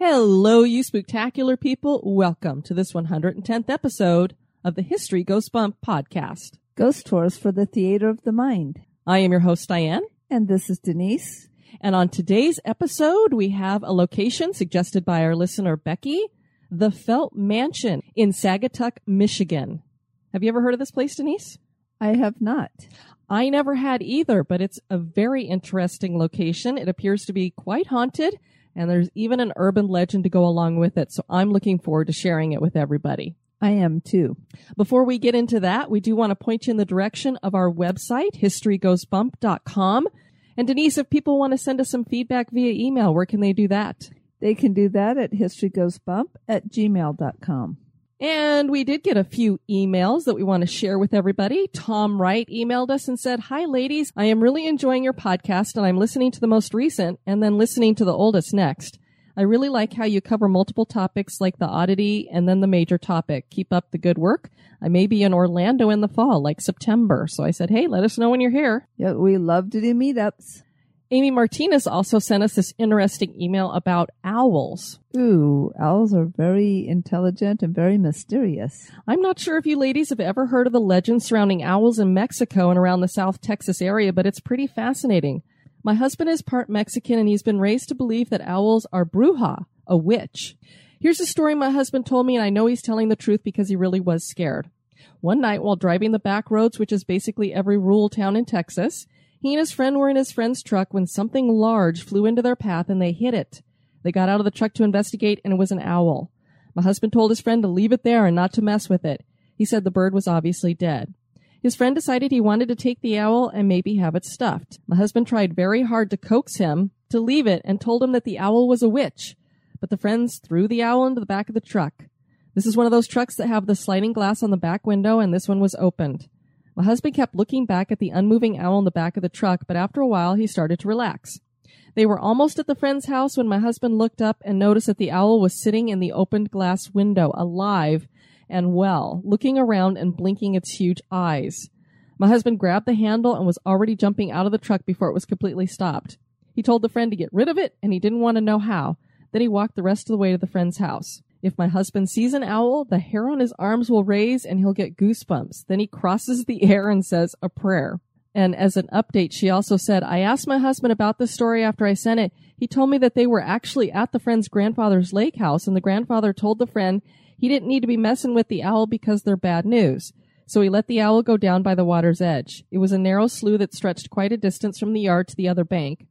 Hello, you spectacular people. Welcome to this 110th episode of the History Goes Bump podcast. Ghost Tours for the Theater of the Mind. I am your host, Diane. And this is Denise. And on today's episode, we have a location suggested by our listener, Becky, the Felt Mansion in Saugatuck, Michigan. Have you ever heard of this place, Denise? I have not. I never had either, but it's a very interesting location. It appears to be quite haunted and there's even an urban legend to go along with it. So I'm looking forward to sharing it with everybody. I am too. Before we get into that, we do want to point you in the direction of our website, historygoesbump.com. And Denise, if people want to send us some feedback via email, where can they do that? They can do that at historygoesbump at gmail.com. And we did get a few emails that we want to share with everybody. Tom Wright emailed us and said, Hi ladies, I am really enjoying your podcast and I'm listening to the most recent and then listening to the oldest next. I really like how you cover multiple topics like the oddity and then the major topic. Keep up the good work. I may be in Orlando in the fall, like September. So I said, Hey, let us know when you're here. Yeah, we love to do meetups. Amy Martinez also sent us this interesting email about owls. Ooh, owls are very intelligent and very mysterious. I'm not sure if you ladies have ever heard of the legend surrounding owls in Mexico and around the South Texas area, but it's pretty fascinating. My husband is part Mexican and he's been raised to believe that owls are bruja, a witch. Here's a story my husband told me and I know he's telling the truth because he really was scared. One night while driving the back roads, which is basically every rural town in Texas, he and his friend were in his friend's truck when something large flew into their path and they hit it. They got out of the truck to investigate and it was an owl. My husband told his friend to leave it there and not to mess with it. He said the bird was obviously dead. His friend decided he wanted to take the owl and maybe have it stuffed. My husband tried very hard to coax him to leave it and told him that the owl was a witch. But the friends threw the owl into the back of the truck. This is one of those trucks that have the sliding glass on the back window and this one was opened. My husband kept looking back at the unmoving owl in the back of the truck, but after a while he started to relax. They were almost at the friend's house when my husband looked up and noticed that the owl was sitting in the opened glass window, alive and well, looking around and blinking its huge eyes. My husband grabbed the handle and was already jumping out of the truck before it was completely stopped. He told the friend to get rid of it and he didn't want to know how. Then he walked the rest of the way to the friend's house. If my husband sees an owl, the hair on his arms will raise and he'll get goosebumps. Then he crosses the air and says a prayer. And as an update, she also said, I asked my husband about this story after I sent it. He told me that they were actually at the friend's grandfather's lake house and the grandfather told the friend he didn't need to be messing with the owl because they're bad news. So he let the owl go down by the water's edge. It was a narrow slough that stretched quite a distance from the yard to the other bank.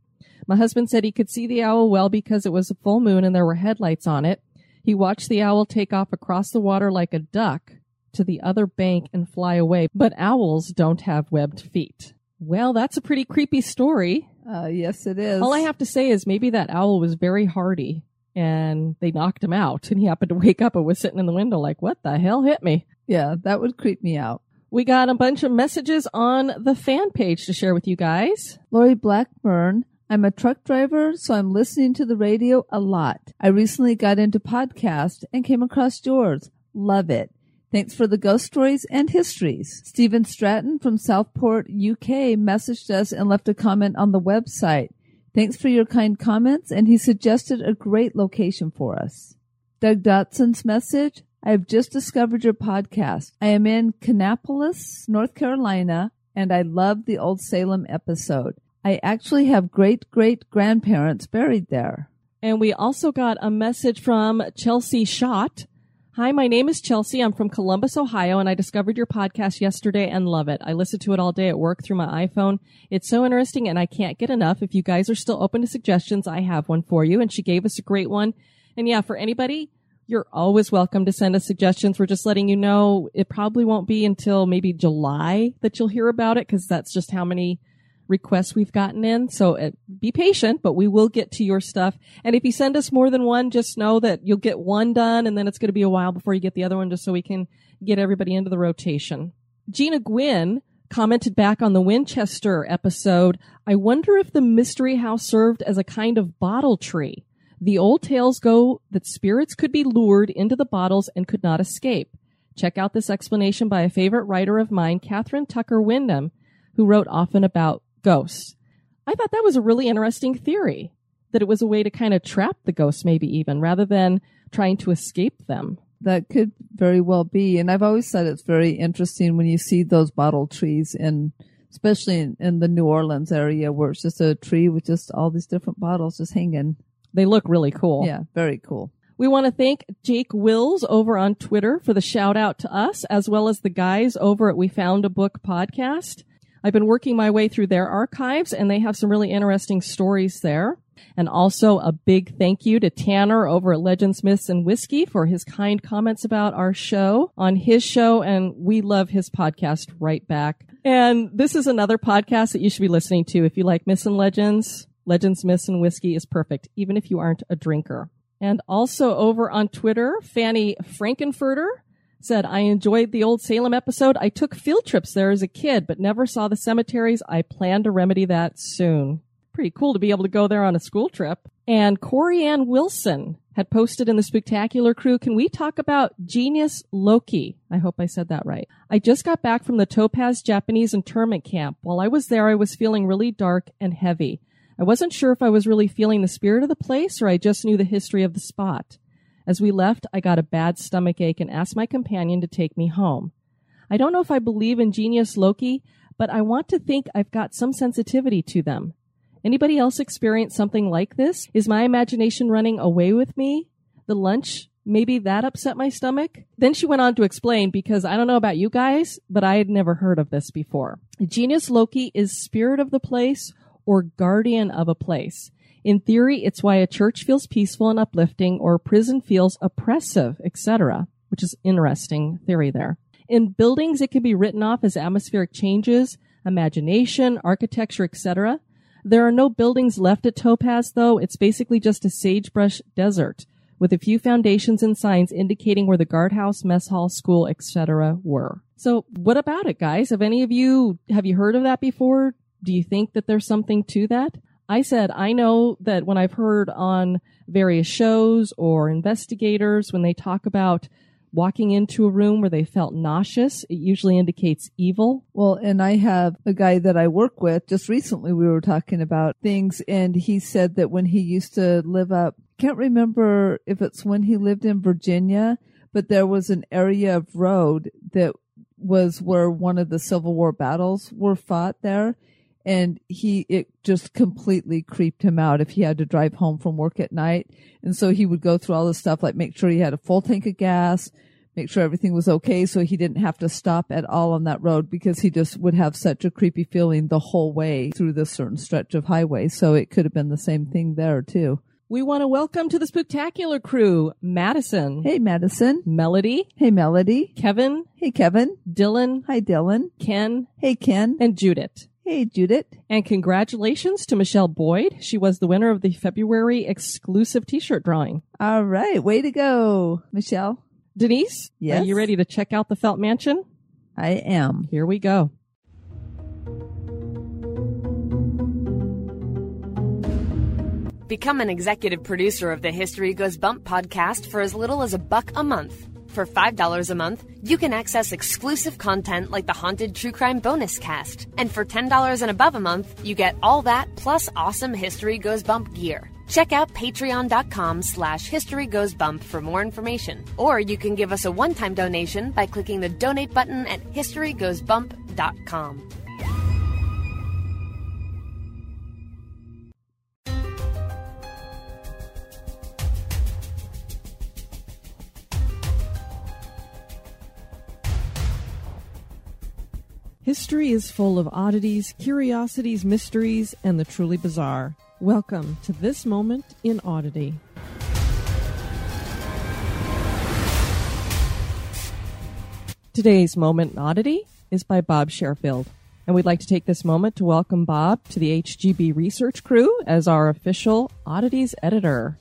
My husband said he could see the owl well because it was a full moon and there were headlights on it. He watched the owl take off across the water like a duck to the other bank and fly away, but owls don't have webbed feet. Well, that's a pretty creepy story. Uh, yes, it is. All I have to say is maybe that owl was very hardy and they knocked him out and he happened to wake up and was sitting in the window like, what the hell hit me? Yeah, that would creep me out. We got a bunch of messages on the fan page to share with you guys. Lori Blackburn I'm a truck driver, so I'm listening to the radio a lot. I recently got into podcast and came across yours. Love it. Thanks for the ghost stories and histories. Stephen Stratton from Southport, UK messaged us and left a comment on the website. Thanks for your kind comments, and he suggested a great location for us. Doug Dotson's message I have just discovered your podcast. I am in Kannapolis, North Carolina, and I love the Old Salem episode. I actually have great great grandparents buried there. And we also got a message from Chelsea Schott. Hi, my name is Chelsea. I'm from Columbus, Ohio, and I discovered your podcast yesterday and love it. I listen to it all day at work through my iPhone. It's so interesting and I can't get enough. If you guys are still open to suggestions, I have one for you. And she gave us a great one. And yeah, for anybody, you're always welcome to send us suggestions. We're just letting you know it probably won't be until maybe July that you'll hear about it because that's just how many requests we've gotten in. So uh, be patient, but we will get to your stuff. And if you send us more than one, just know that you'll get one done and then it's going to be a while before you get the other one just so we can get everybody into the rotation. Gina Gwynn commented back on the Winchester episode. I wonder if the mystery house served as a kind of bottle tree. The old tales go that spirits could be lured into the bottles and could not escape. Check out this explanation by a favorite writer of mine, Kathryn Tucker Windham, who wrote often about ghosts. I thought that was a really interesting theory, that it was a way to kind of trap the ghosts, maybe even, rather than trying to escape them. That could very well be. And I've always said it's very interesting when you see those bottle trees in, especially in, in the New Orleans area where it's just a tree with just all these different bottles just hanging. They look really cool. Yeah, very cool. We want to thank Jake Wills over on Twitter for the shout out to us, as well as the guys over at We Found a Book podcast. I've been working my way through their archives and they have some really interesting stories there. And also a big thank you to Tanner over at Legends, Myths and Whiskey for his kind comments about our show on his show. And we love his podcast right back. And this is another podcast that you should be listening to if you like myths and legends. Legends, Myths and Whiskey is perfect, even if you aren't a drinker. And also over on Twitter, Fanny Frankenfurter said, I enjoyed the old Salem episode. I took field trips there as a kid, but never saw the cemeteries. I plan to remedy that soon. Pretty cool to be able to go there on a school trip. And Corey Ann Wilson had posted in the Spectacular Crew, can we talk about Genius Loci? I hope I said that right. I just got back from the Topaz Japanese internment camp. While I was there, I was feeling really dark and heavy. I wasn't sure if I was really feeling the spirit of the place or I just knew the history of the spot. As we left, I got a bad stomach ache and asked my companion to take me home. I don't know if I believe in Genius Loci, but I want to think I've got some sensitivity to them. Anybody else experience something like this? Is my imagination running away with me? The lunch, maybe that upset my stomach? Then she went on to explain because I don't know about you guys, but I had never heard of this before. Genius Loci is spirit of the place or guardian of a place. In theory, it's why a church feels peaceful and uplifting or a prison feels oppressive, etc., which is interesting theory there. In buildings, it can be written off as atmospheric changes, imagination, architecture, etc. There are no buildings left at Topaz, though. It's basically just a sagebrush desert with a few foundations and signs indicating where the guardhouse, mess hall, school, etc. were. So what about it, guys? Have any of you, have you heard of that before? Do you think that there's something to that? I said, I know that when I've heard on various shows or investigators, when they talk about walking into a room where they felt nauseous, it usually indicates evil. Well, and I have a guy that I work with. Just recently, we were talking about things, and he said that when he used to live up, can't remember if it's when he lived in Virginia, but there was an area of road that was where one of the Civil War battles were fought there and he it just completely creeped him out if he had to drive home from work at night and so he would go through all this stuff like make sure he had a full tank of gas make sure everything was okay so he didn't have to stop at all on that road because he just would have such a creepy feeling the whole way through this certain stretch of highway so it could have been the same thing there too we want to welcome to the spectacular crew Madison. Hey, Madison. Melody. Hey, Melody. Kevin. Hey, Kevin. Dylan. Hi, Dylan. Ken. Hey, Ken. And Judith. Hey, Judith. And congratulations to Michelle Boyd. She was the winner of the February exclusive t-shirt drawing. All right. Way to go, Michelle. Denise? Yes. Are you ready to check out the Felt Mansion? I am. Here we go. Become an executive producer of the History Goes Bump podcast for as little as a buck a month. For $5 a month, you can access exclusive content like the Haunted True Crime Bonus Cast. And for $10 and above a month, you get all that plus awesome History Goes Bump gear. Check out patreon.com slash history goes bump for more information. Or you can give us a one-time donation by clicking the donate button at historygoesbump.com. History is full of oddities, curiosities, mysteries, and the truly bizarre. Welcome to this moment in oddity. Today's moment in oddity is by Bob Sherfield. And we'd like to take this moment to welcome Bob to the HGB research crew as our official oddities editor.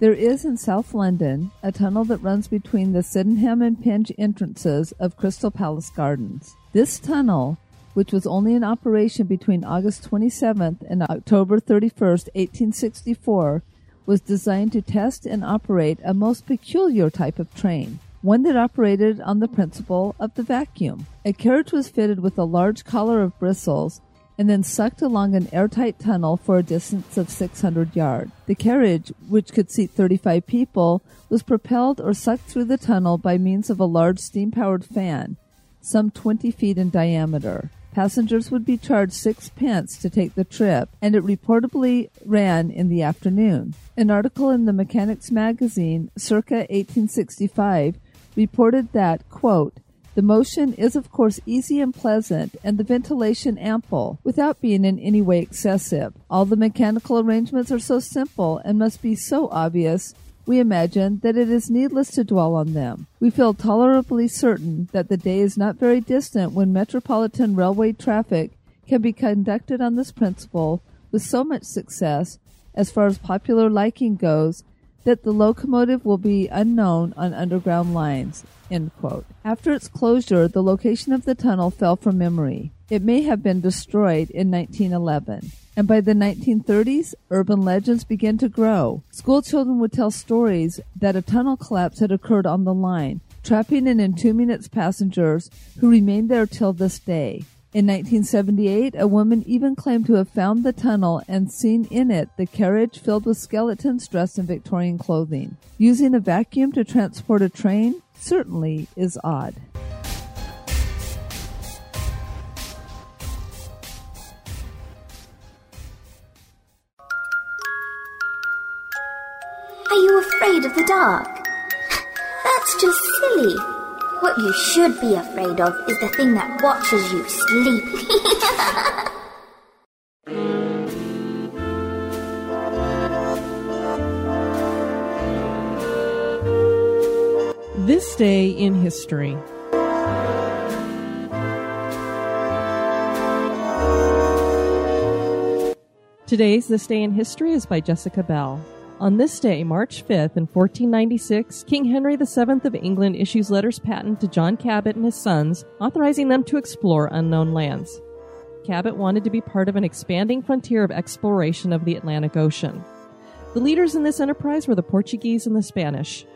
There is in South London a tunnel that runs between the Sydenham and Penge entrances of Crystal Palace Gardens. This tunnel, which was only in operation between August 27th and October 31st, 1864, was designed to test and operate a most peculiar type of train, one that operated on the principle of the vacuum. A carriage was fitted with a large collar of bristles and then sucked along an airtight tunnel for a distance of 600 yards. The carriage, which could seat 35 people, was propelled or sucked through the tunnel by means of a large steam powered fan, some 20 feet in diameter. Passengers would be charged six pence to take the trip, and it reportedly ran in the afternoon. An article in the Mechanics magazine, circa 1865, reported that, quote, the motion is, of course, easy and pleasant, and the ventilation ample, without being in any way excessive. All the mechanical arrangements are so simple and must be so obvious, we imagine that it is needless to dwell on them. We feel tolerably certain that the day is not very distant when metropolitan railway traffic can be conducted on this principle with so much success, as far as popular liking goes, that the locomotive will be unknown on underground lines. After its closure, the location of the tunnel fell from memory. It may have been destroyed in 1911. And by the 1930s, urban legends began to grow. School children would tell stories that a tunnel collapse had occurred on the line, trapping and entombing its passengers who remained there till this day. In 1978, a woman even claimed to have found the tunnel and seen in it the carriage filled with skeletons dressed in Victorian clothing. Using a vacuum to transport a train certainly is odd. Are you afraid of the dark? That's just silly. What you should be afraid of is the thing that watches you sleep. This day in history. Today's This Day in History is by Jessica Bell. On this day, March 5th, in 1496, King Henry VII of England issues letters patent to John Cabot and his sons, authorizing them to explore unknown lands. Cabot wanted to be part of an expanding frontier of exploration of the Atlantic Ocean. The leaders in this enterprise were the Portuguese and the Spanish.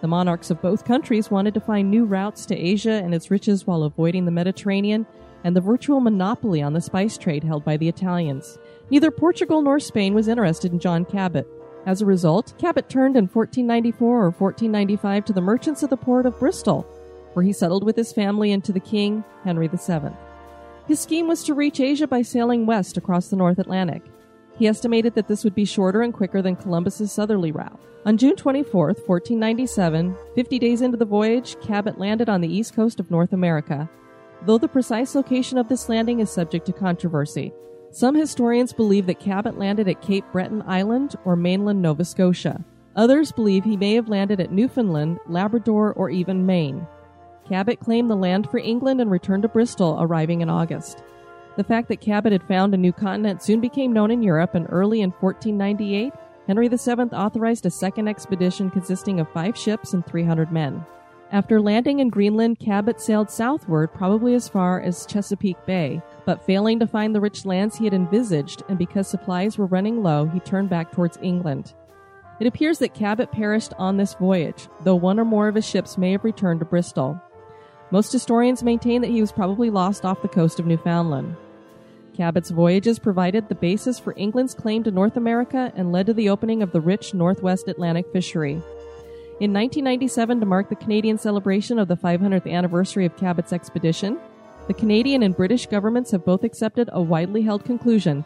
The monarchs of both countries wanted to find new routes to Asia and its riches while avoiding the Mediterranean and the virtual monopoly on the spice trade held by the Italians. Neither Portugal nor Spain was interested in John Cabot. As a result, Cabot turned in 1494 or 1495 to the merchants of the port of Bristol, where he settled with his family and to the king, Henry VII. His scheme was to reach Asia by sailing west across the North Atlantic. He estimated that this would be shorter and quicker than Columbus's southerly route. On June 24, 1497, 50 days into the voyage, Cabot landed on the east coast of North America, though the precise location of this landing is subject to controversy. Some historians believe that Cabot landed at Cape Breton Island or mainland Nova Scotia. Others believe he may have landed at Newfoundland, Labrador, or even Maine. Cabot claimed the land for England and returned to Bristol, arriving in August. The fact that Cabot had found a new continent soon became known in Europe, and early in 1498, Henry VII authorized a second expedition consisting of five ships and 300 men. After landing in Greenland, Cabot sailed southward, probably as far as Chesapeake Bay, but failing to find the rich lands he had envisaged, and because supplies were running low, he turned back towards England. It appears that Cabot perished on this voyage, though one or more of his ships may have returned to Bristol. Most historians maintain that he was probably lost off the coast of Newfoundland. Cabot's voyages provided the basis for England's claim to North America and led to the opening of the rich Northwest Atlantic fishery. In 1997, to mark the Canadian celebration of the 500th anniversary of Cabot's expedition, the Canadian and British governments have both accepted a widely held conclusion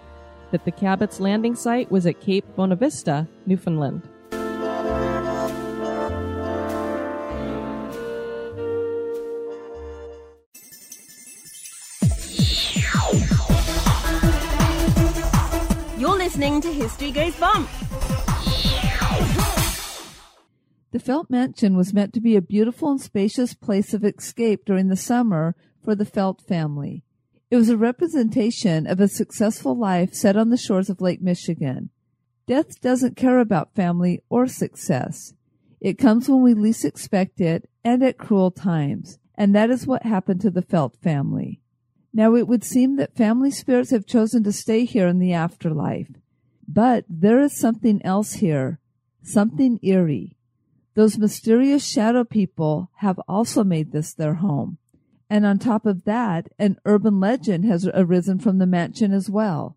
that the Cabot's landing site was at Cape Bonavista, Newfoundland. You're listening to History Goes Bump. The Felt Mansion was meant to be a beautiful and spacious place of escape during the summer for the Felt family. It was a representation of a successful life set on the shores of Lake Michigan. Death doesn't care about family or success. It comes when we least expect it and at cruel times, and that is what happened to the Felt family. Now it would seem that family spirits have chosen to stay here in the afterlife. But there is something else here, something eerie. Those mysterious shadow people have also made this their home. And on top of that, an urban legend has arisen from the mansion as well.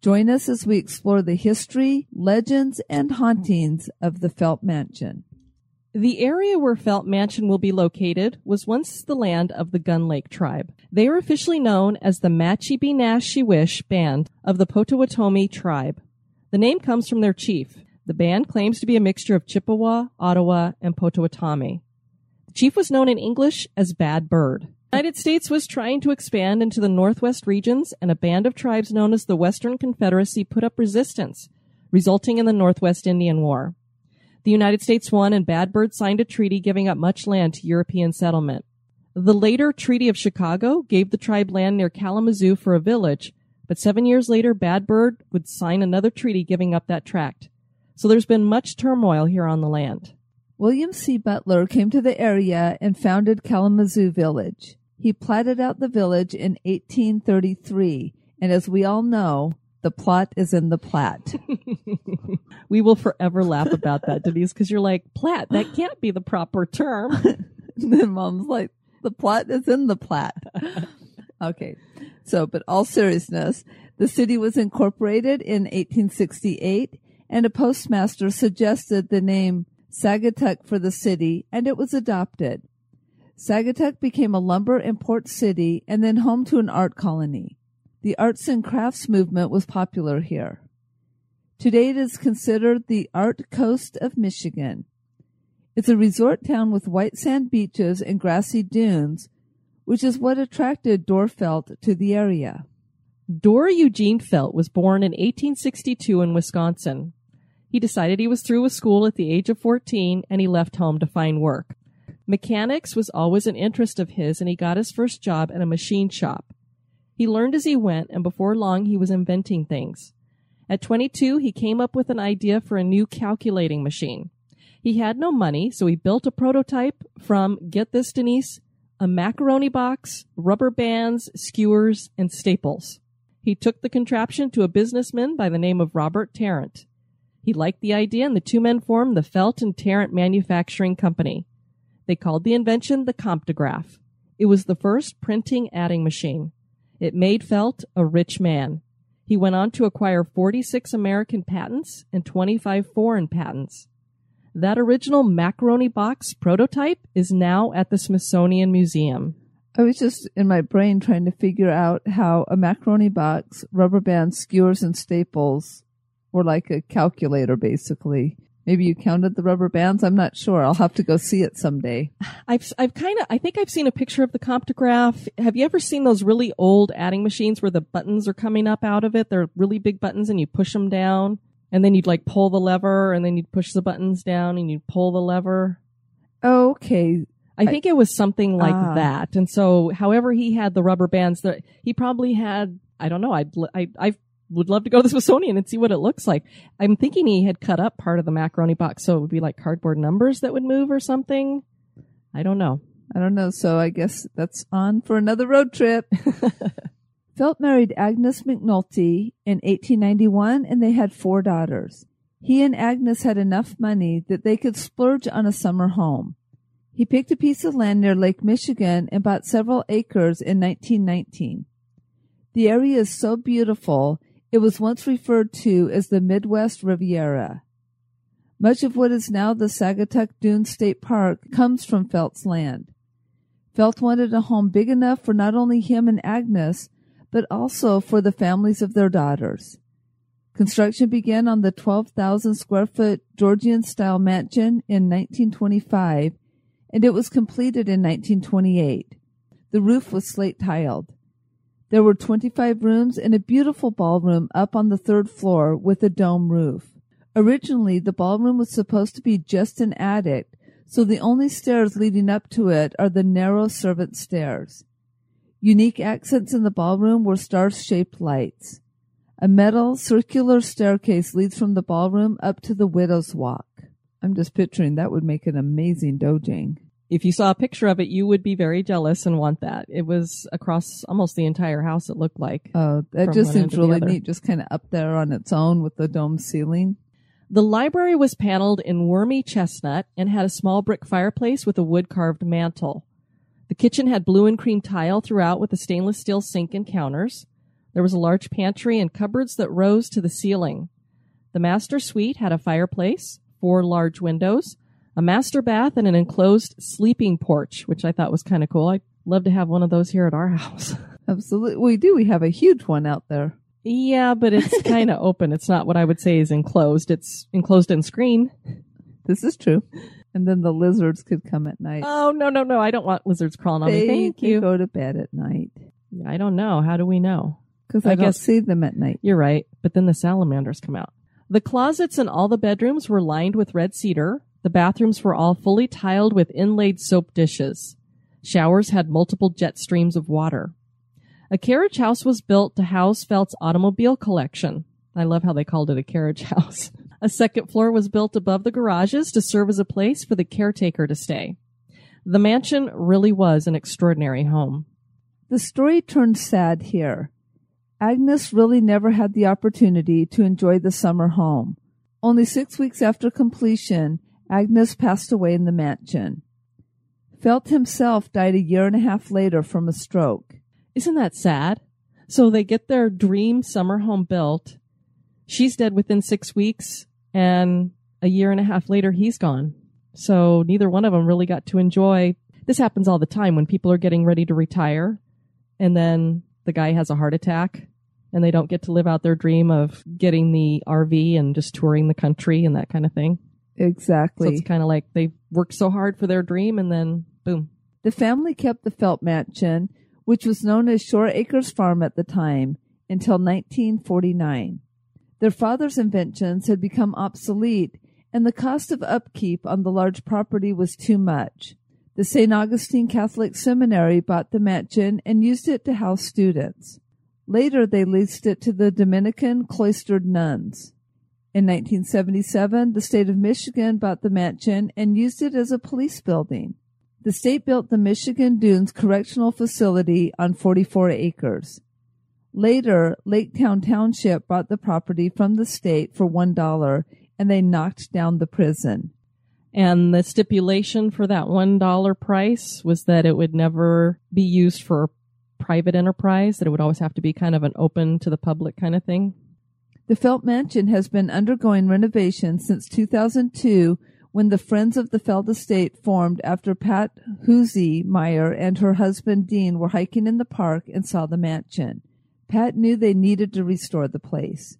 Join us as we explore the history, legends, and hauntings of the Felt Mansion. The area where Felt Mansion will be located was once the land of the Gun Lake tribe. They are officially known as the Machibi Band of the Potawatomi tribe. The name comes from their chief. The band claims to be a mixture of Chippewa, Ottawa, and Potawatomi. Chief was known in English as Bad Bird. The United States was trying to expand into the northwest regions, and a band of tribes known as the Western Confederacy put up resistance, resulting in the Northwest Indian War. The United States won and Bad Bird signed a treaty giving up much land to European settlement. The later Treaty of Chicago gave the tribe land near Kalamazoo for a village, but seven years later, Bad Bird would sign another treaty giving up that tract. So there's been much turmoil here on the land. William C. Butler came to the area and founded Kalamazoo Village. He platted out the village in 1833, and as we all know, the plot is in the plat. we will forever laugh about that, Denise, because you're like, plat, that can't be the proper term. then mom's like, the plot is in the plat. okay. So, but all seriousness, the city was incorporated in 1868 and a postmaster suggested the name Saugatuck for the city and it was adopted. Saugatuck became a lumber and port city and then home to an art colony. The arts and crafts movement was popular here. Today it is considered the art coast of Michigan. It's a resort town with white sand beaches and grassy dunes, which is what attracted Dorr Felt to the area. Dorr Eugene Felt was born in 1862 in Wisconsin. He decided he was through with school at the age of 14 and he left home to find work. Mechanics was always an interest of his and he got his first job at a machine shop. He learned as he went, and before long he was inventing things. At 22, he came up with an idea for a new calculating machine. He had no money, so he built a prototype from, get this, Denise, a macaroni box, rubber bands, skewers, and staples. He took the contraption to a businessman by the name of Robert Tarrant. He liked the idea, and the two men formed the Felt and Tarrant Manufacturing Company. They called the invention the Comptograph. It was the first printing adding machine. It made Felt a rich man. He went on to acquire 46 American patents and 25 foreign patents. That original macaroni box prototype is now at the Smithsonian Museum. I was just in my brain trying to figure out how a macaroni box, rubber bands, skewers, and staples were like a calculator, basically. Maybe you counted the rubber bands. I'm not sure. I'll have to go see it someday. I've I've kind of I think I've seen a picture of the Comptograph. Have you ever seen those really old adding machines where the buttons are coming up out of it? They're really big buttons, and you push them down, and then you'd like pull the lever, and then you'd push the buttons down, and you'd pull the lever. Okay. I think it was something like ah. that. And so, however he had the rubber bands, that he probably had. I don't know. I'd I I've would love to go to the Smithsonian and see what it looks like. I'm thinking he had cut up part of the macaroni box so it would be like cardboard numbers that would move or something. I don't know. I don't know. So I guess that's on for another road trip. Felt married Agnes McNulty in 1891 and they had four daughters. He and Agnes had enough money that they could splurge on a summer home. He picked a piece of land near Lake Michigan and bought several acres in 1919. The area is so beautiful it was once referred to as the Midwest Riviera. Much of what is now the Saugatuck Dune State Park comes from Felt's land. Felt wanted a home big enough for not only him and Agnes, but also for the families of their daughters. Construction began on the 12,000 square foot Georgian style mansion in 1925, and it was completed in 1928. The roof was slate tiled. There were 25 rooms and a beautiful ballroom up on the third floor with a dome roof. Originally, the ballroom was supposed to be just an attic, so the only stairs leading up to it are the narrow servant stairs. Unique accents in the ballroom were star-shaped lights. A metal circular staircase leads from the ballroom up to the widow's walk. I'm just picturing that would make an amazing dojang. If you saw a picture of it, you would be very jealous and want that. It was across almost the entire house, it looked like. Uh, oh, that just seems really neat, just kind of up there on its own with the dome ceiling. The library was paneled in wormy chestnut and had a small brick fireplace with a wood carved mantel. The kitchen had blue and cream tile throughout with a stainless steel sink and counters. There was a large pantry and cupboards that rose to the ceiling. The master suite had a fireplace, four large windows, a master bath, and an enclosed sleeping porch, which I thought was kind of cool. I'd love to have one of those here at our house. Absolutely. We do. We have a huge one out there. yeah, but it's kind of open. It's not what I would say is enclosed. It's enclosed and screened. This is true. And then the lizards could come at night. Oh no no no! I don't want lizards crawling on they me. Thank you. go to bed at night I don't know. How do we know? because I I, don't guess- see them at night. You're right, but then the salamanders come out. The closets in all the bedrooms were lined with red cedar. The bathrooms were all fully tiled with inlaid soap dishes. Showers had multiple jet streams of water. A carriage house was built to house Felt's automobile collection. I love how they called it a carriage house. A second floor was built above the garages to serve as a place for the caretaker to stay. The mansion really was an extraordinary home. The story turned sad here. Agnes really never had the opportunity to enjoy the summer home. Only six weeks after completion, Agnes passed away in the mansion. Felt himself died a year and a half later from a stroke. Isn't that sad? So they get their dream summer home built. She's dead within six weeks, and a year and a half later, he's gone. So neither one of them really got to enjoy. This happens all the time when people are getting ready to retire, and then the guy has a heart attack, and they don't get to live out their dream of getting the RV and just touring the country and that kind of thing. So Exactly. it's kind of like they worked so hard for their dream, and then boom. The family kept the Felt Mansion, which was known as Shore Acres Farm at the time, until 1949. Their father's inventions had become obsolete, and the cost of upkeep on the large property was too much. The St. Augustine Catholic Seminary bought the mansion and used it to house students. Later, they leased it to the Dominican cloistered nuns. In 1977, the state of Michigan bought the mansion and used it as a police building. The state built the Michigan Dunes Correctional Facility on 44 acres. Later, Laketown Township bought the property from the state for $1 and they knocked down the prison. And the stipulation for that $1 price was that it would never be used for private enterprise, that it would always have to be kind of an open to the public kind of thing. The Felt Mansion has been undergoing renovation since 2002 when the Friends of the Felt Estate formed after Pat Hoosie Meyer and her husband Dean were hiking in the park and saw the mansion. Pat knew they needed to restore the place.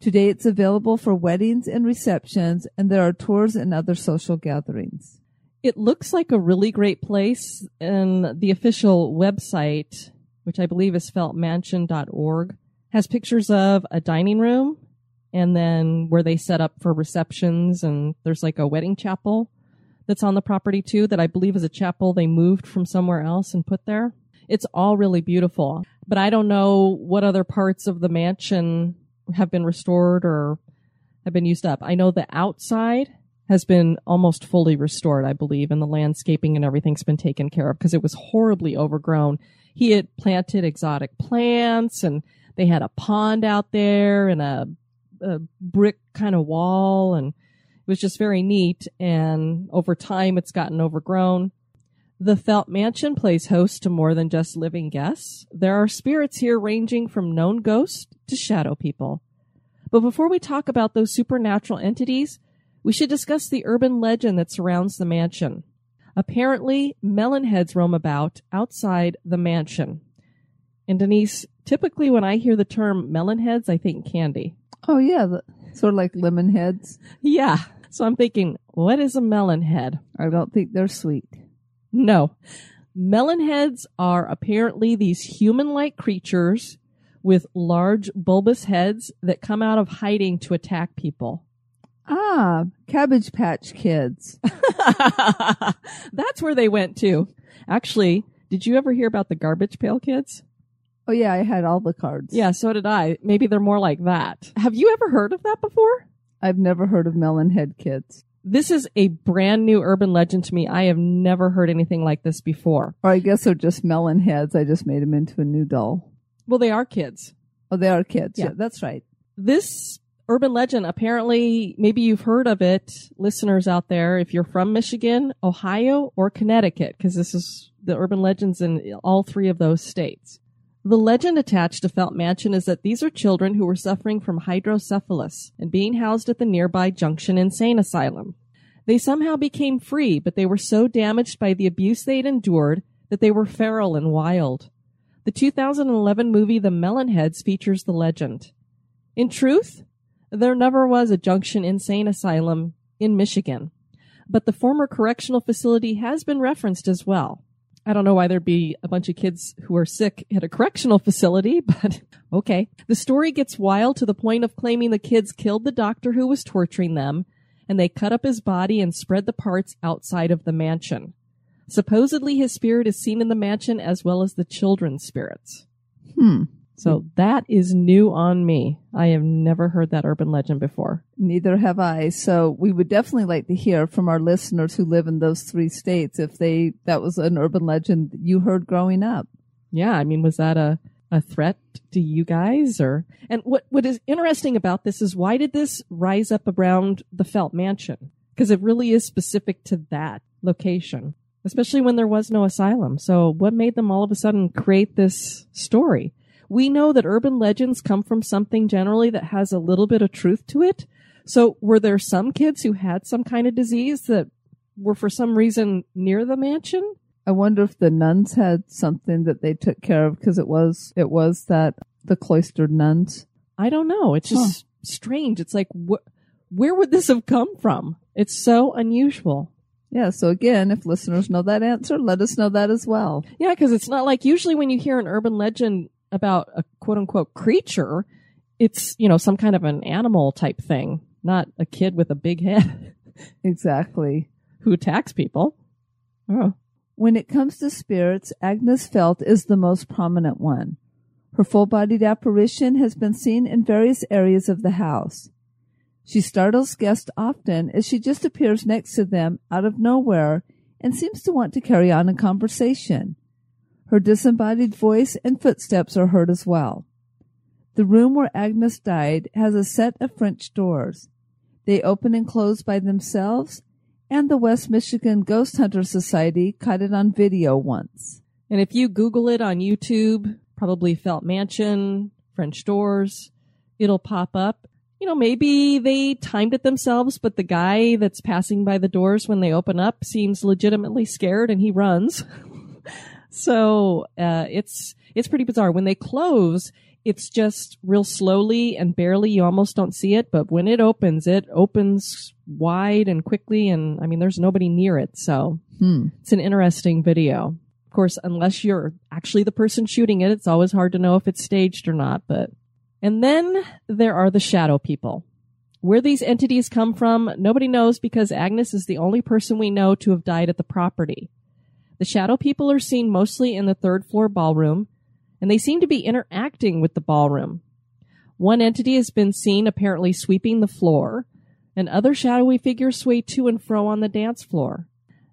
Today it's available for weddings and receptions, and there are tours and other social gatherings. It looks like a really great place, and the official website, which I believe is feltmansion.org, has pictures of a dining room and then where they set up for receptions, and there's like a wedding chapel that's on the property too, that I believe is a chapel they moved from somewhere else and put there. It's all really beautiful, but I don't know what other parts of the mansion have been restored or have been used up. I know the outside has been almost fully restored, I believe, and the landscaping and everything's been taken care of because it was horribly overgrown. He had planted exotic plants and they had a pond out there and a, a brick kind of wall and it was just very neat. And over time, it's gotten overgrown. The Felt Mansion plays host to more than just living guests. There are spirits here ranging from known ghosts to shadow people. But before we talk about those supernatural entities, we should discuss the urban legend that surrounds the mansion. Apparently, melon heads roam about outside the mansion. And Denise, typically when I hear the term melon heads, I think candy. Oh yeah, the, sort of like lemon heads. Yeah. So I'm thinking, what is a melon head? I don't think they're sweet. No. Melon heads are apparently these human like creatures with large bulbous heads that come out of hiding to attack people. Ah, Cabbage Patch Kids. That's where they went to. Actually, Did you ever hear about the garbage pail kids? Oh yeah, I had all the cards. Yeah, so did I. Maybe they're more like that. Have you ever heard of that before? I've never heard of melon head kids. This is a brand new urban legend to me. I have never heard anything like this before. Or I guess they're just melon heads. I just made them into a new doll. Well, they are kids. Oh, they are kids. Yeah. Yeah, that's right. This urban legend, apparently, maybe you've heard of it, listeners out there, if you're from Michigan, Ohio, or Connecticut, because this is the urban legends in all three of those states. The legend attached to Felt Mansion is that these are children who were suffering from hydrocephalus and being housed at the nearby Junction Insane Asylum. They somehow became free, but they were so damaged by the abuse they'd endured that they were feral and wild. The 2011 movie The Melonheads features the legend. In truth, there never was a Junction Insane Asylum in Michigan, but the former correctional facility has been referenced as well. I don't know why there'd be a bunch of kids who are sick at a correctional facility, but okay. The story gets wild to the point of claiming the kids killed the doctor who was torturing them, and they cut up his body and spread the parts outside of the mansion. Supposedly his spirit is seen in the mansion as well as the children's spirits. Hmm. So mm. that is new on me. I have never heard that urban legend before. Neither have I. So we would definitely like to hear from our listeners who live in those three states if they that was an urban legend you heard growing up. Yeah, I mean, was that a, a threat to you guys or, and what, what is interesting about this is why did this rise up around the Felt Mansion? Because it really is specific to that location, especially when there was no asylum. So what made them all of a sudden create this story? We know that urban legends come from something generally that has a little bit of truth to it. So were there some kids who had some kind of disease that were for some reason near the mansion? I wonder if the nuns had something that they took care of because it was it was that the cloistered nuns. I don't know. It's just strange. It's like, wh- where would this have come from? It's so unusual. Yeah, so again, if listeners know that answer, let us know that as well. Yeah, because it's not like usually when you hear an urban legend about a quote unquote creature, it's, you know, some kind of an animal type thing, not a kid with a big head Exactly. who attacks people. Oh. When it comes to spirits, Agnes Felt is the most prominent one. Her full bodied apparition has been seen in various areas of the house. She startles guests often as she just appears next to them out of nowhere and seems to want to carry on a conversation. Her disembodied voice and footsteps are heard as well. The room where Agnes died has a set of French doors. They open and close by themselves, and the West Michigan Ghost Hunter Society caught it on video once. And if you Google it on YouTube, probably Felt Mansion, French doors, it'll pop up. You know, maybe they timed it themselves, but the guy that's passing by the doors when they open up seems legitimately scared and he runs. so, uh, it's, it's pretty bizarre. When they close, it's just real slowly and barely. You almost don't see it, but when it opens, it opens wide and quickly. And I mean, there's nobody near it. So Hmm. it's an interesting video. Of course, unless you're actually the person shooting it, it's always hard to know if it's staged or not, but. And then there are the shadow people. Where these entities come from, nobody knows because Agnes is the only person we know to have died at the property. The shadow people are seen mostly in the third floor ballroom, and they seem to be interacting with the ballroom. One entity has been seen apparently sweeping the floor, and other shadowy figures sway to and fro on the dance floor.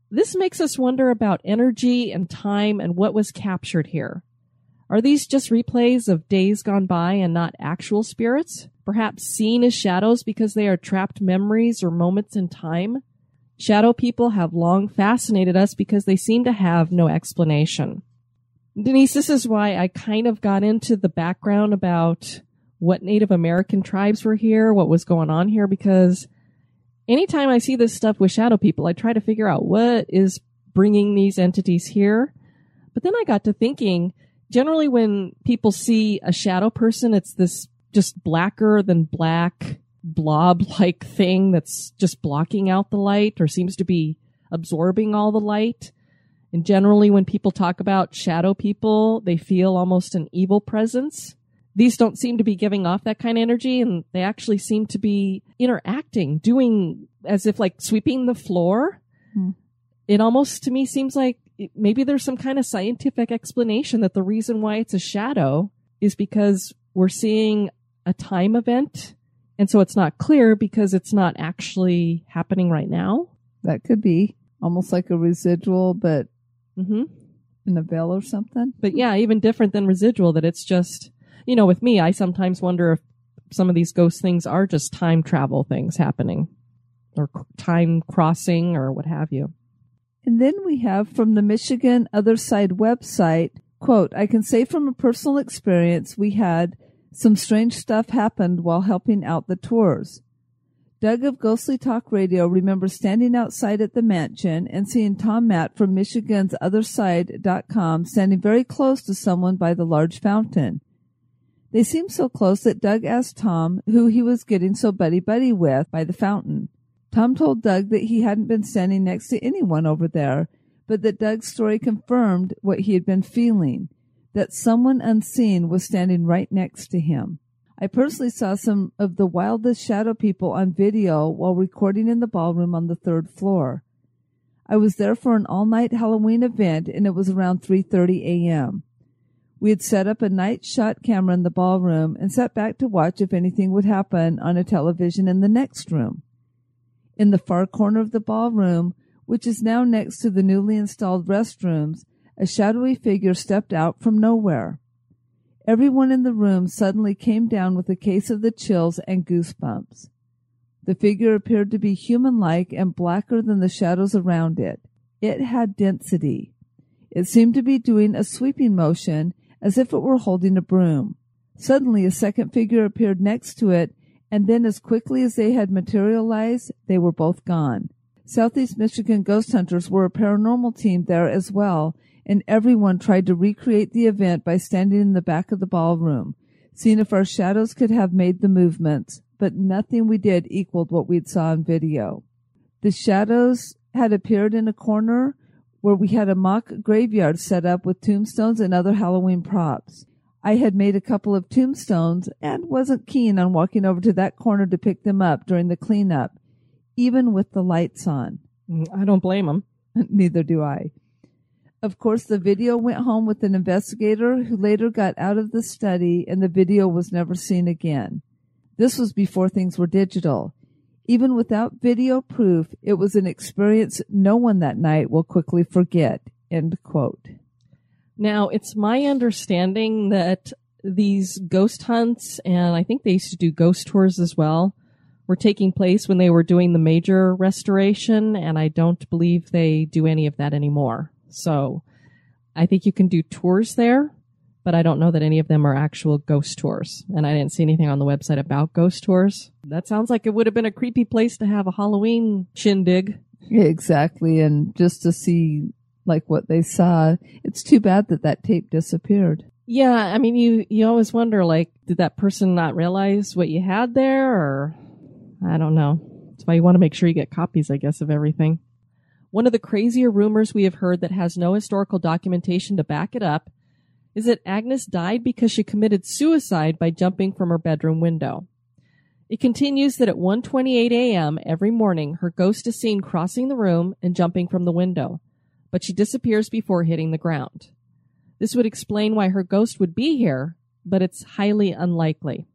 This makes us wonder about energy and time and what was captured here. Are these just replays of days gone by and not actual spirits? Perhaps seen as shadows because they are trapped memories or moments in time? Shadow people have long fascinated us because they seem to have no explanation. Denise, this is why I kind of got into the background about what Native American tribes were here, what was going on here, because anytime I see this stuff with shadow people, I try to figure out what is bringing these entities here. But then I got to thinking, generally when people see a shadow person, it's this just blacker than black blob like thing that's just blocking out the light or seems to be absorbing all the light. And generally when people talk about shadow people, they feel almost an evil presence. These don't seem to be giving off that kind of energy and they actually seem to be interacting, doing as if like sweeping the floor. Hmm. It almost to me seems like it- maybe there's some kind of scientific explanation that the reason why it's a shadow is because we're seeing a time event. And so it's not clear because it's not actually happening right now. That could be almost like a residual, but hmm in a veil or something. But yeah, even different than residual, that it's just, you know, with me, I sometimes wonder if some of these ghost things are just time travel things happening or time crossing or what have you. And then we have from the Michigan Other Side website, quote, I can say from a personal experience we had some strange stuff happened while helping out the tours. Doug of Ghostly Talk Radio remembers standing outside at the mansion and seeing Tom Matt from Michigan's OtherSide.com standing very close to someone by the large fountain. They seemed so close that Doug asked Tom who he was getting so buddy buddy with by the fountain. Tom told Doug that he hadn't been standing next to anyone over there, but that Doug's story confirmed what he had been feeling that someone unseen was standing right next to him. I personally saw some of the wildest shadow people on video while recording in the ballroom on the third floor. I was there for an all-night Halloween event and it was around 3:30 a.m. We had set up a night shot camera in the ballroom and sat back to watch if anything would happen on a television in the next room. In the far corner of the ballroom, which is now next to the newly installed restrooms, a shadowy figure stepped out from nowhere. Everyone in the room suddenly came down with a case of the chills and goosebumps. The figure appeared to be human like and blacker than the shadows around it. It had density. It seemed to be doing a sweeping motion as if it were holding a broom. Suddenly, a second figure appeared next to it, and then, as quickly as they had materialized, they were both gone. Southeast Michigan Ghost Hunters were a paranormal team there as well, and everyone tried to recreate the event by standing in the back of the ballroom, seeing if our shadows could have made the movements, but nothing we did equaled what we'd saw on video. The shadows had appeared in a corner where we had a mock graveyard set up with tombstones and other Halloween props. I had made a couple of tombstones and wasn't keen on walking over to that corner to pick them up during the cleanup, even with the lights on. Mm, I don't blame them. Neither do I. Of course, the video went home with an investigator who later got out of the study and the video was never seen again. This was before things were digital. Even without video proof, it was an experience no one that night will quickly forget. End quote. Now, it's my understanding that these ghost hunts, and I think they used to do ghost tours as well, were taking place when they were doing the major restoration, and I don't believe they do any of that anymore. So I think you can do tours there, but I don't know that any of them are actual ghost tours. And I didn't see anything on the website about ghost tours. That sounds like it would have been a creepy place to have a Halloween shindig. Exactly. And just to see like what they saw, it's too bad that that tape disappeared. Yeah, I mean, you you always wonder, like, did that person not realize what you had there, or I don't know. That's why you want to make sure you get copies, I guess, of everything. One of the crazier rumors we have heard that has no historical documentation to back it up is that Agnes died because she committed suicide by jumping from her bedroom window. It continues that at 1:28 a.m. every morning, her ghost is seen crossing the room and jumping from the window, but she disappears before hitting the ground. This would explain why her ghost would be here, but it's highly unlikely.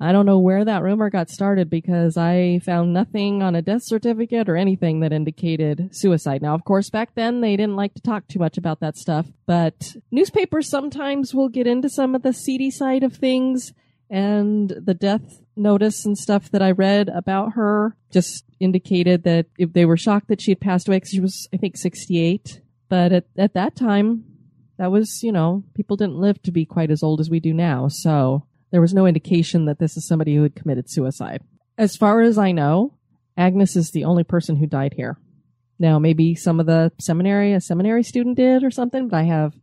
I don't know where that rumor got started because I found nothing on a death certificate or anything that indicated suicide. Now, of course, back then they didn't like to talk too much about that stuff, but newspapers sometimes will get into some of the seedy side of things and the death notice and stuff that I read about her just indicated that if they were shocked that she had passed away because she was, I think, 68. But at, at that time, that was, you know, people didn't live to be quite as old as we do now. So there was no indication that this is somebody who had committed suicide. As far as I know, Agnes is the only person who died here. Now, maybe some of the seminary, a seminary student did or something, but I have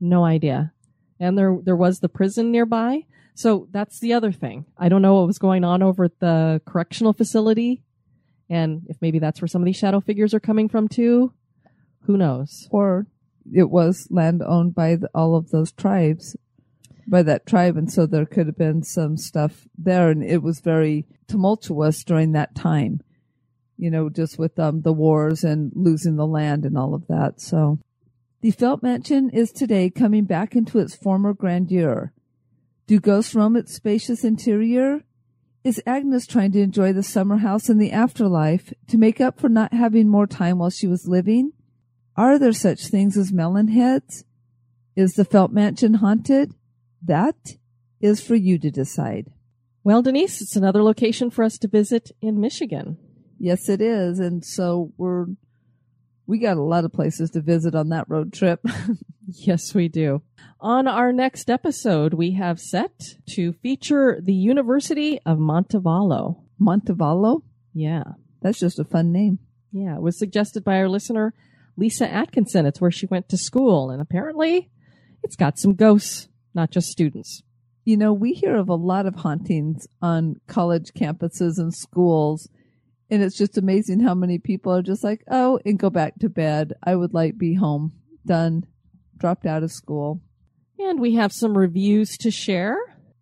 no idea. And there, there was the prison nearby. So that's the other thing. I don't know what was going on over at the correctional facility. And if maybe that's where some of these shadow figures are coming from too. Who knows? Or it was land owned by the, all of those tribes, by that tribe. And so there could have been some stuff there. And it was very tumultuous during that time. you know, just with um, the wars and losing the land and all of that. So the Felt Mansion is today coming back into its former grandeur. Do ghosts roam its spacious interior? Is Agnes trying to enjoy the summer house in the afterlife to make up for not having more time while she was living? Are there such things as melon heads? Is the Felt Mansion haunted? That is for you to decide. Well, Denise, it's another location for us to visit in Michigan. Yes, it is. And so we're, we got a lot of places to visit on that road trip. Yes, we do. On our next episode, we have set to feature the University of Montevallo. Montevallo? Yeah. That's just a fun name. Yeah. It was suggested by our listener, Lisa Atkinson. It's where she went to school. And apparently it's got some ghosts, not just students. You know, we hear of a lot of hauntings on college campuses and schools. And it's just amazing how many people are just like, oh, and go back to bed. I would like be home. Done. Dropped out of school. And we have some reviews to share.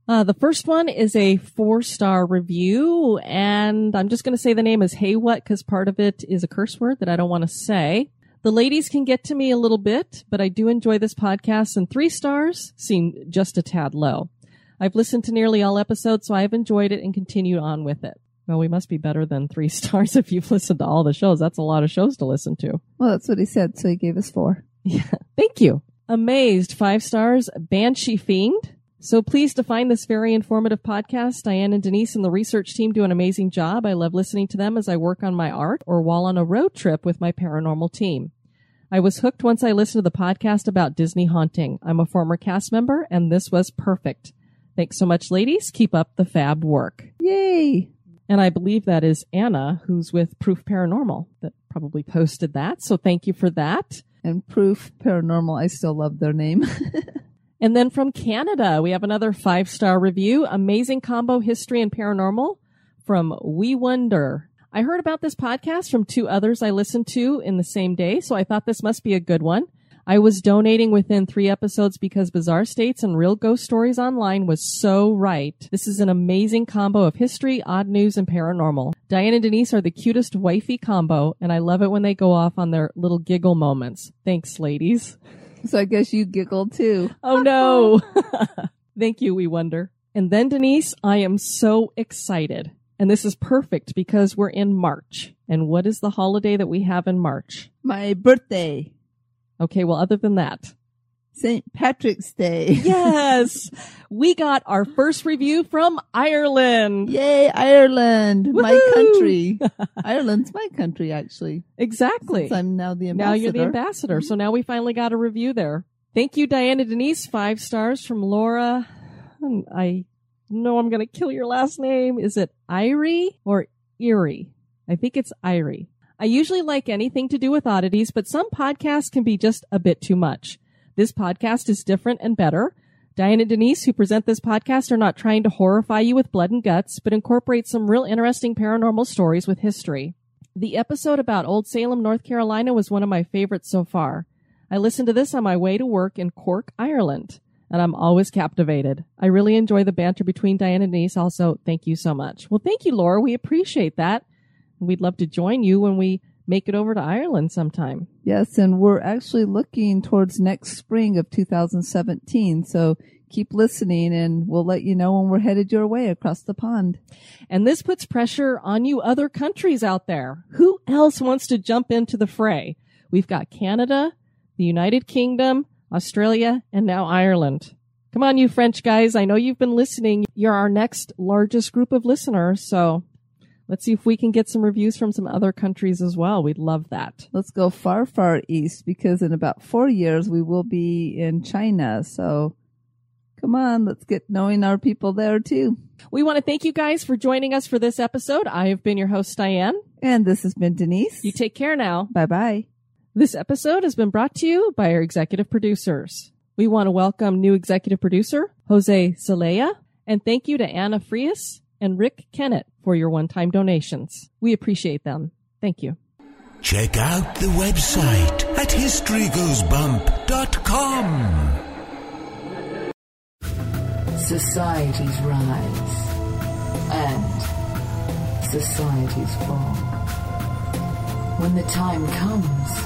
Uh, the first one is a four star review, and I'm just going to say the name is Hey What because part of it is a curse word that I don't want to say. The ladies can get to me a little bit, but I do enjoy this podcast, and three stars seem just a tad low. I've listened to nearly all episodes, so I've enjoyed it and continued on with it. Well, we must be better than three stars if you've listened to all the shows. That's a lot of shows to listen to. Well, that's what he said, so he gave us four. Yeah. Thank you. Amazed, five stars, Banshee Fiend. So pleased to find this very informative podcast. Diane and Denise and the research team do an amazing job. I love listening to them as I work on my art or while on a road trip with my paranormal team. I was hooked once I listened to the podcast about Disney haunting. I'm a former cast member and this was perfect. Thanks so much, ladies. Keep up the fab work. Yay! And I believe that is Anna, who's with Proof Paranormal, that probably posted that. So thank you for that. And Proof Paranormal, I still love their name. And then from Canada, we have another five star review. Amazing combo history and paranormal from We Wonder. I heard about this podcast from two others I listened to in the same day, so I thought this must be a good one. I was donating within three episodes because Bizarre States and Real Ghost Stories Online was so right. This is an amazing combo of history, odd news, and paranormal. Diane and Denise are the cutest wifey combo, and I love it when they go off on their little giggle moments. Thanks, ladies. so I guess you giggled too. Oh no. Thank you, we wonder. And then Denise, I am so excited. And this is perfect because we're in March. And what is the holiday that we have in March? My birthday, Okay, well, other than that. St. Patrick's Day. Yes, we got our first review from Ireland. Yay, Ireland, my country. Ireland's my country, actually. Exactly. Since I'm now the ambassador. Now you're the ambassador. So now we finally got a review there. Thank you, Diana Denise. Five stars from Laura. I know I'm going to kill your last name. Is it Irie or Erie? I think it's Irie. I usually like anything to do with oddities, but some podcasts can be just a bit too much. This podcast is different and better. Diane and Denise, who present this podcast, are not trying to horrify you with blood and guts, but incorporate some real interesting paranormal stories with history. The episode about Old Salem, North Carolina was one of my favorites so far. I listened to this on my way to work in Cork, Ireland, and I'm always captivated. I really enjoy the banter between Diane and Denise also. Thank you so much. Well, thank you, Laura. We appreciate that. We'd love to join you when we make it over to Ireland sometime. Yes, and we're actually looking towards next spring of 2017. So keep listening and we'll let you know when we're headed your way across the pond. And this puts pressure on you other countries out there. Who else wants to jump into the fray? We've got Canada, the United Kingdom, Australia, and now Ireland. Come on, you French guys. I know you've been listening. You're our next largest group of listeners. So let's see if we can get some reviews from some other countries as well. We'd love that. Let's go far, far east because in about four years we will be in China. So come on, let's get knowing our people there too. We want to thank you guys for joining us for this episode. I have been your host, Diane. And this has been Denise. You take care now. bye bye. This episode has been brought to you by our executive producers. We want to welcome new executive producer, Jose Celaya, and thank you to Anna Frias and Rick Kennett for your one-time donations. We appreciate them. Thank you. Check out the website at historygoesbump.com. Societies rise and societies fall. When the time comes,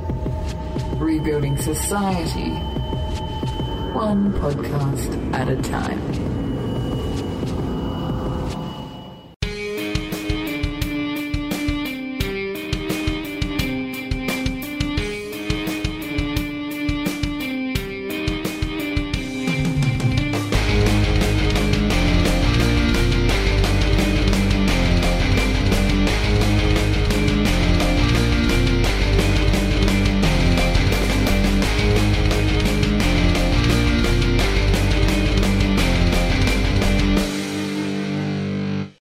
Rebuilding Society, one podcast at a time.